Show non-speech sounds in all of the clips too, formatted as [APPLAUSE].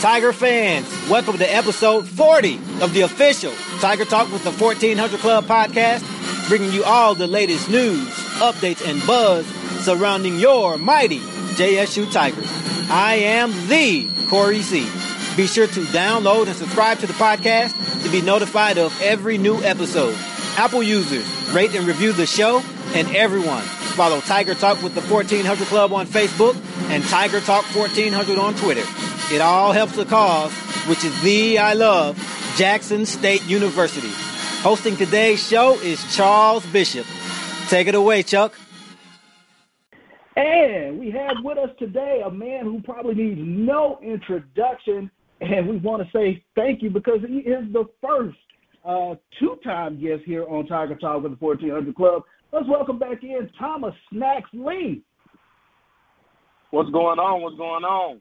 Tiger fans, welcome to episode 40 of the official Tiger Talk with the 1400 Club podcast, bringing you all the latest news, updates, and buzz surrounding your mighty JSU Tigers. I am the Corey C. Be sure to download and subscribe to the podcast to be notified of every new episode. Apple users, rate and review the show, and everyone follow Tiger Talk with the 1400 Club on Facebook and Tiger Talk 1400 on Twitter. It all helps the cause, which is Thee I Love Jackson State University. Hosting today's show is Charles Bishop. Take it away, Chuck. And we have with us today a man who probably needs no introduction, and we want to say thank you because he is the first uh, two-time guest here on Tiger Talk with the 1400 Club. Let's welcome back in Thomas Snacks Lee. What's going on? What's going on?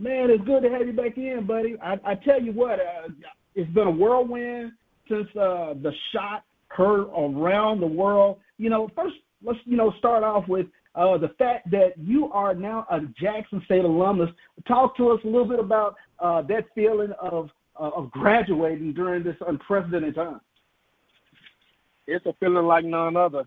Man, it's good to have you back in, buddy. I, I tell you what, uh, it's been a whirlwind since uh, the shot heard around the world. You know, first let's you know start off with uh, the fact that you are now a Jackson State alumnus. Talk to us a little bit about uh, that feeling of uh, of graduating during this unprecedented time. It's a feeling like none other.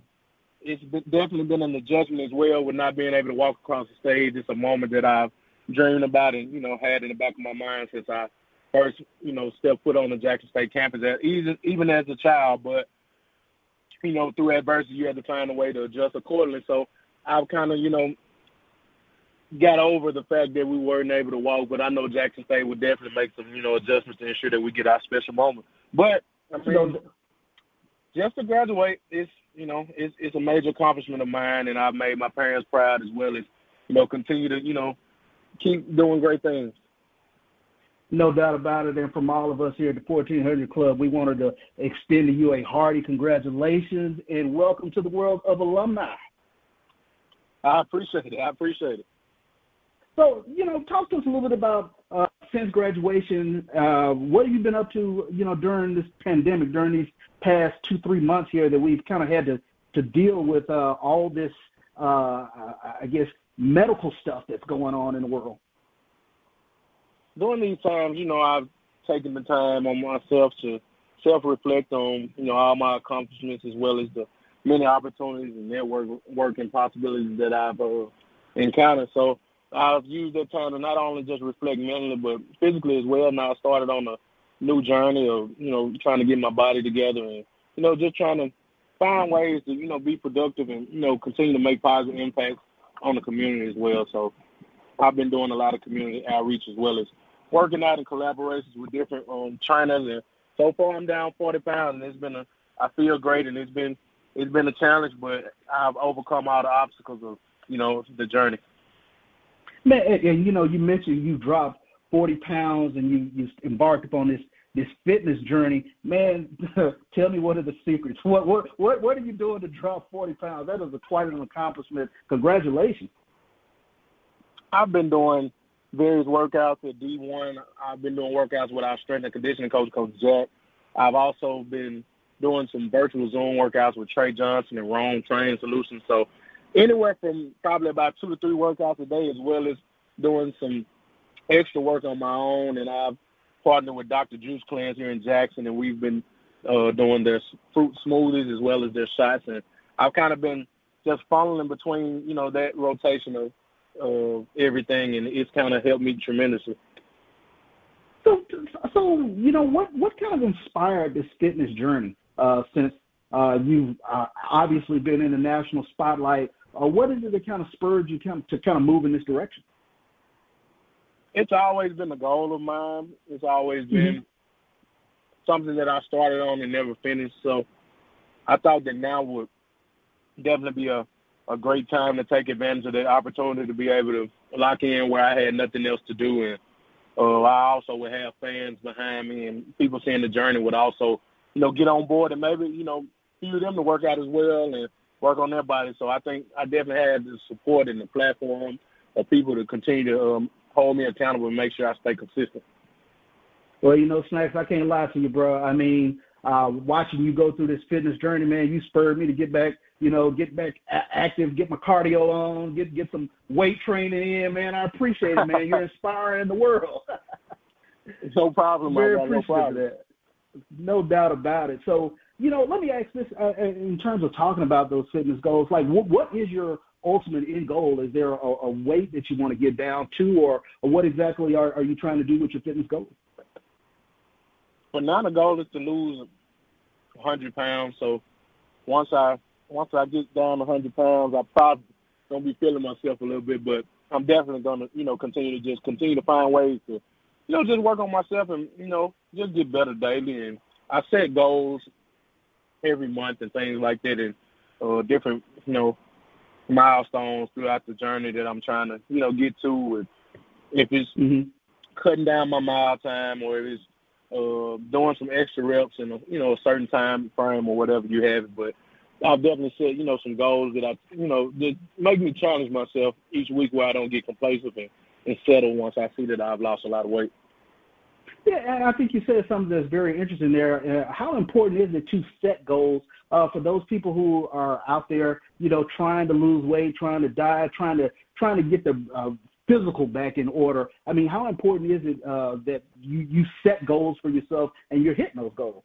It's been, definitely been an adjustment as well with not being able to walk across the stage. It's a moment that I've dreamed about and you know had in the back of my mind since I first you know stepped foot on the Jackson State campus, even even as a child. But you know through adversity, you had to find a way to adjust accordingly. So I've kind of you know got over the fact that we weren't able to walk, but I know Jackson State would definitely make some you know adjustments to ensure that we get our special moment. But I mean, just to graduate is you know it's it's a major accomplishment of mine, and I've made my parents proud as well as you know continue to you know keep doing great things. No doubt about it. And from all of us here at the 1400 Club, we wanted to extend to you a hearty congratulations and welcome to the world of alumni. I appreciate it. I appreciate it. So, you know, talk to us a little bit about uh, since graduation. Uh, what have you been up to, you know, during this pandemic, during these past two, three months here that we've kind of had to to deal with uh, all this, uh, I guess, medical stuff that's going on in the world? During these times, you know, I've taken the time on myself to self-reflect on, you know, all my accomplishments as well as the many opportunities and network working possibilities that I've uh, encountered. So I've used that time to not only just reflect mentally, but physically as well. Now I started on a new journey of, you know, trying to get my body together and, you know, just trying to find ways to, you know, be productive and, you know, continue to make positive impacts on the community as well. So I've been doing a lot of community outreach as well as working out in collaborations with different um, trainers. And so far, I'm down 40 pounds, and it's been a I feel great, and it's been it's been a challenge, but I've overcome all the obstacles of you know the journey. Man, and, and you know, you mentioned you dropped 40 pounds and you you embarked upon this this fitness journey. Man, [LAUGHS] tell me what are the secrets? [LAUGHS] What what what what are you doing to drop 40 pounds? That is a, quite an accomplishment. Congratulations. I've been doing various workouts at D1. I've been doing workouts with our strength and conditioning coach, Coach Jack. I've also been doing some virtual Zoom workouts with Trey Johnson and Rome Training Solutions. So anywhere from probably about two to three workouts a day, as well as doing some extra work on my own. And I've partnered with Dr. Juice Cleanse here in Jackson, and we've been uh, doing their fruit smoothies as well as their shots. And I've kind of been just funneling between, you know, that rotation of uh, everything, and it's kind of helped me tremendously. So, so you know, what what kind of inspired this fitness journey? Uh, since uh, you've uh, obviously been in the national spotlight, uh, what is it that kind of spurred you to kind of move in this direction? It's always been a goal of mine. It's always mm-hmm. been mm-hmm. something that I started on and never finished. So I thought that now would definitely be a, a great time to take advantage of the opportunity to be able to lock in where I had nothing else to do. And uh, I also would have fans behind me and people seeing the journey would also, you know, get on board and maybe, you know, fuel them to work out as well and work on their body. So I think I definitely had the support and the platform of people to continue to um, hold me accountable and make sure I stay consistent. Well, you know, Snacks, I can't lie to you, bro. I mean, uh, watching you go through this fitness journey, man, you spurred me to get back, you know, get back active, get my cardio on, get get some weight training in, man. I appreciate it, man. You're inspiring the world. [LAUGHS] no problem, Very man. appreciative no problem. that. No doubt about it. So, you know, let me ask this uh, in terms of talking about those fitness goals. Like, what, what is your ultimate end goal? Is there a, a weight that you want to get down to, or, or what exactly are, are you trying to do with your fitness goals? But now the goal is to lose 100 pounds. So once I once I get down 100 pounds, I probably gonna be feeling myself a little bit, but I'm definitely gonna you know continue to just continue to find ways to you know just work on myself and you know just get better daily. And I set goals every month and things like that, and uh, different you know milestones throughout the journey that I'm trying to you know get to. And if it's mm-hmm. cutting down my mile time or if it's uh, doing some extra reps in a you know a certain time frame or whatever you have. But I've definitely set you know some goals that I you know that make me challenge myself each week where I don't get complacent and, and settle once I see that I've lost a lot of weight. Yeah, and I think you said something that's very interesting there. Uh, how important is it to set goals uh, for those people who are out there, you know, trying to lose weight, trying to diet, trying to trying to get the uh, physical back in order? I mean, how important is it uh, that you you set goals for yourself and you're hitting those goals?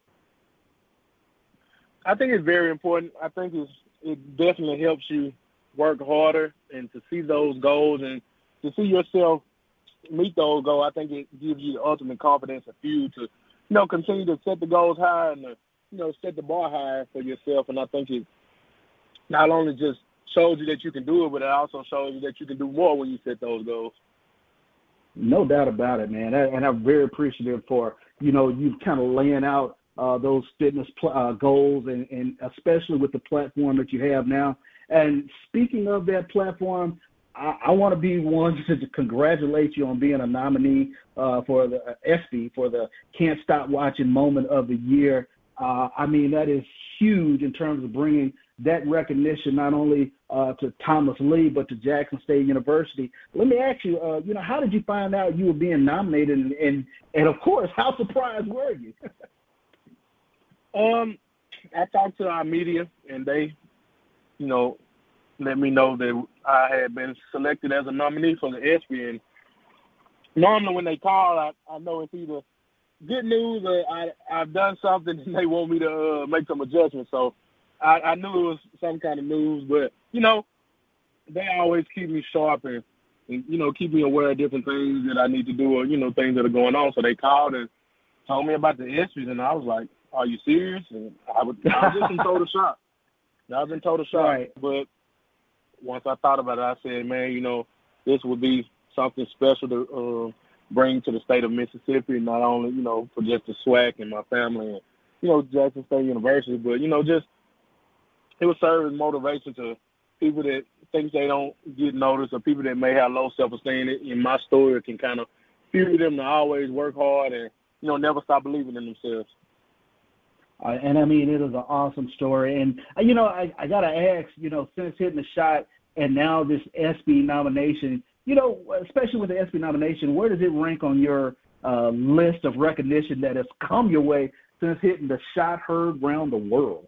I think it's very important. I think it's it definitely helps you work harder and to see those goals and to see yourself meet those goals. I think it gives you the ultimate confidence and fuel to, you know, continue to set the goals high and to, you know set the bar high for yourself. And I think it not only just shows you that you can do it, but it also shows you that you can do more when you set those goals. No doubt about it, man. And I'm very appreciative for you know you kind of laying out uh, those fitness pl- uh, goals, and, and especially with the platform that you have now. And speaking of that platform, I, want to be one to congratulate you on being a nominee uh, for the uh, ESPY for the Can't Stop Watching Moment of the Year. Uh, I mean, that is huge in terms of bringing that recognition not only uh, to Thomas Lee but to Jackson State University. Let me ask you, uh, you know, how did you find out you were being nominated, and and, and of course, how surprised were you? [LAUGHS] Um, I talked to our media, and they, you know, let me know that I had been selected as a nominee for the ESPY. Normally, when they call, I, I know it's either good news or I I've done something [LAUGHS] and they want me to uh, make some adjustments. So I, I knew it was some kind of news, but you know, they always keep me sharp and, and you know keep me aware of different things that I need to do or you know things that are going on. So they called and told me about the ESPYs, and I was like, are you serious? And I was, I was just in total [LAUGHS] shock. I was in total shock. Right. But once I thought about it, I said, man, you know, this would be something special to uh, bring to the state of Mississippi, not only, you know, for just the SWAC and my family and, you know, Jackson State University, but, you know, just it would serve as motivation to people that think they don't get noticed or people that may have low self-esteem. In my story, can kind of fuel them to always work hard and, you know, never stop believing in themselves. Uh, and I mean, it is an awesome story. And you know, I, I gotta ask, you know, since hitting the shot and now this ESPY nomination, you know, especially with the ESPY nomination, where does it rank on your uh, list of recognition that has come your way since hitting the shot heard around the world?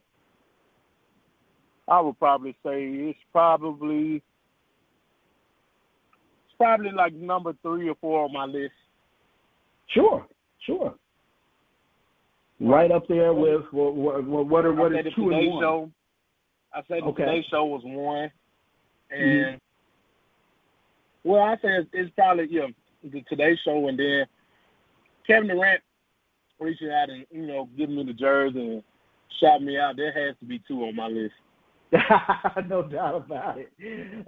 I would probably say it's probably it's probably like number three or four on my list. Sure, sure right up there with what what what are what is two and one? Show, I said the okay. Today Show was one, Mm-hmm. and. Well, I say it's, it's probably yeah the Today Show, and then Kevin Durant reaching out and you know giving me the jersey and shout me out. There has to be two on my list. [LAUGHS] no doubt about it.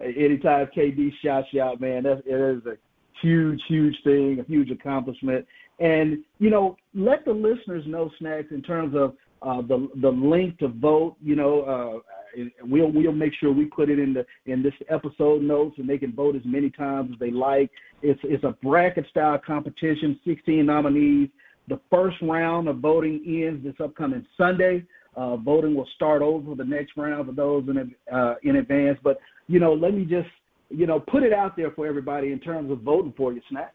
Anytime KD shouts you out, man, that's it is a huge, huge thing, a huge accomplishment. And you know, let the listeners know, Snacks, in terms of uh, the the link to vote. You know, uh, we'll we'll make sure we put it in the in this episode notes, and they can vote as many times as they like. It's it's a bracket style competition, 16 nominees. The first round of voting ends this upcoming Sunday. Uh, voting will start over the next round for those in uh, in advance. But you know, let me just you know put it out there for everybody in terms of voting for you, Snacks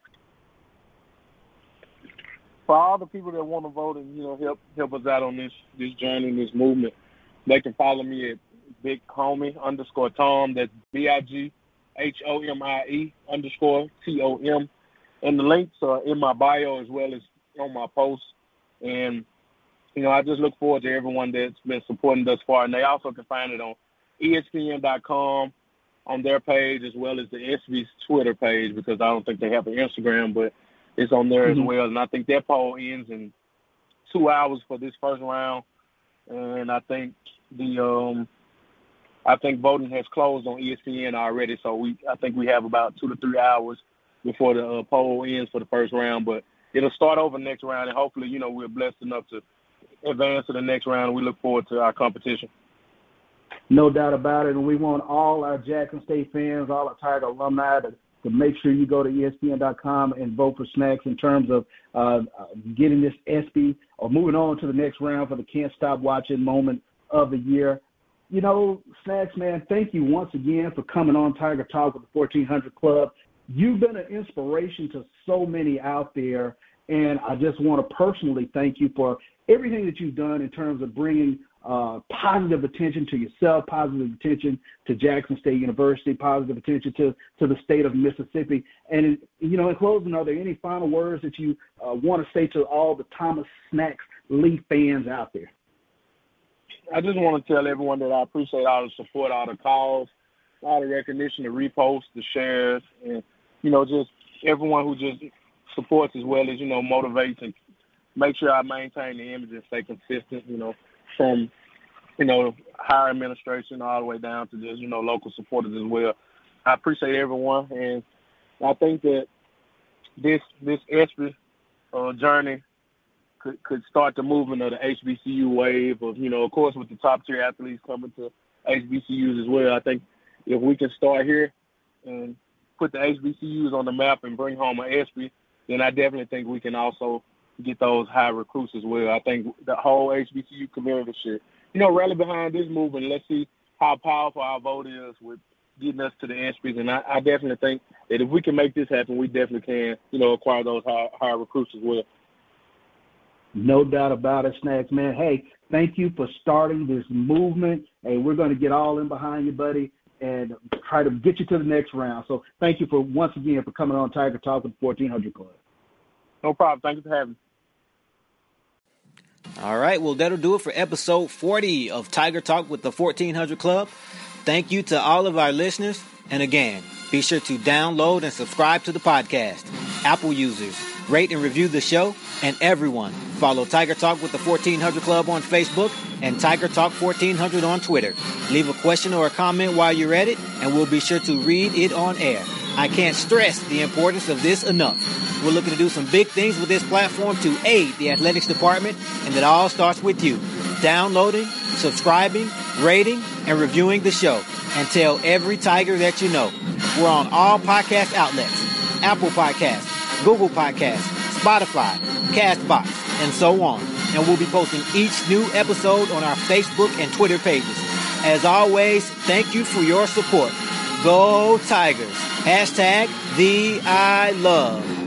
for all the people that want to vote and you know help help us out on this this journey, this movement, they can follow me at Big Homie underscore Tom. That's B I G H O M I E underscore T O M. And the links are in my bio as well as on my post. And, you know, I just look forward to everyone that's been supporting thus far. And they also can find it on ESPN.com on their page as well as the ESPYs' Twitter page because I don't think they have an Instagram, but it's on there mm-hmm. as well. And I think that poll ends in two hours for this first round. And I think the um I think voting has closed on ESPN already, so we I think we have about two to three hours before the uh, poll ends for the first round. But it'll start over next round, and hopefully, you know, we're blessed enough to advance to the next round. We look forward to our competition. No doubt about it, and we want all our Jackson State fans, all our Tiger alumni, to, to make sure you go to ESPN.com and vote for Snacks in terms of uh, getting this ESPY or moving on to the next round for the Can't Stop Watching moment of the year you know, Snacks, man, thank you once again for coming on Tiger Talk with the 1400 Club. You've been an inspiration to so many out there, and I just want to personally thank you for everything that you've done in terms of bringing uh, positive attention to yourself, positive attention to Jackson State University, positive attention to, to the state of Mississippi. And, you know, in closing, are there any final words that you uh, want to say to all the Thomas Snacks Lee fans out there? I just want to tell everyone that I appreciate all the support, all the calls, all the recognition, the reposts, the shares, and you know, just everyone who just supports as well as you know motivates and make sure I maintain the image and stay consistent. You know, from you know higher administration all the way down to just you know local supporters as well. I appreciate everyone, and I think that this this ESPY uh, journey could could start the movement of the HBCU wave of you know of course with the top tier athletes coming to HBCUs as well. I think if we can start here and put the HBCUs on the map and bring home an ESPY, then I definitely think we can also get those high recruits as well. I think the whole HBCU community should you know rally behind this movement. Let's see how powerful our vote is with getting us to the ESPYs. And I, I definitely think that if we can make this happen, we definitely can, you know, acquire those high, high recruits as well. No doubt about it, Snacks, man. Hey, thank you for starting this movement. Hey, we're going to get all in behind you, buddy, and try to get you to the next round. So thank you for once again for coming on Tiger Talk with the 1400 Club. No problem. Thank you for having me. All right, well, that'll do it for episode 40 of Tiger Talk with the 1400 Club. Thank you to all of our listeners. And again, be sure to download and subscribe to the podcast. Apple users, rate and review the show, and everyone follow Tiger Talk with the 1400 Club on Facebook and Tiger Talk 1400 on Twitter. Leave a question or a comment while you're at it, and we'll be sure to read it on air. I can't stress the importance of this enough. We're looking to do some big things with this platform to aid the athletics department, and it all starts with you. Downloading, subscribing, rating, and reviewing the show. And tell every Tiger that you know. We're on all podcast outlets Apple Podcasts, Google Podcasts, Spotify, Castbox, and so on. And we'll be posting each new episode on our Facebook and Twitter pages. As always, thank you for your support. Go Tigers. Hashtag Thee I Love.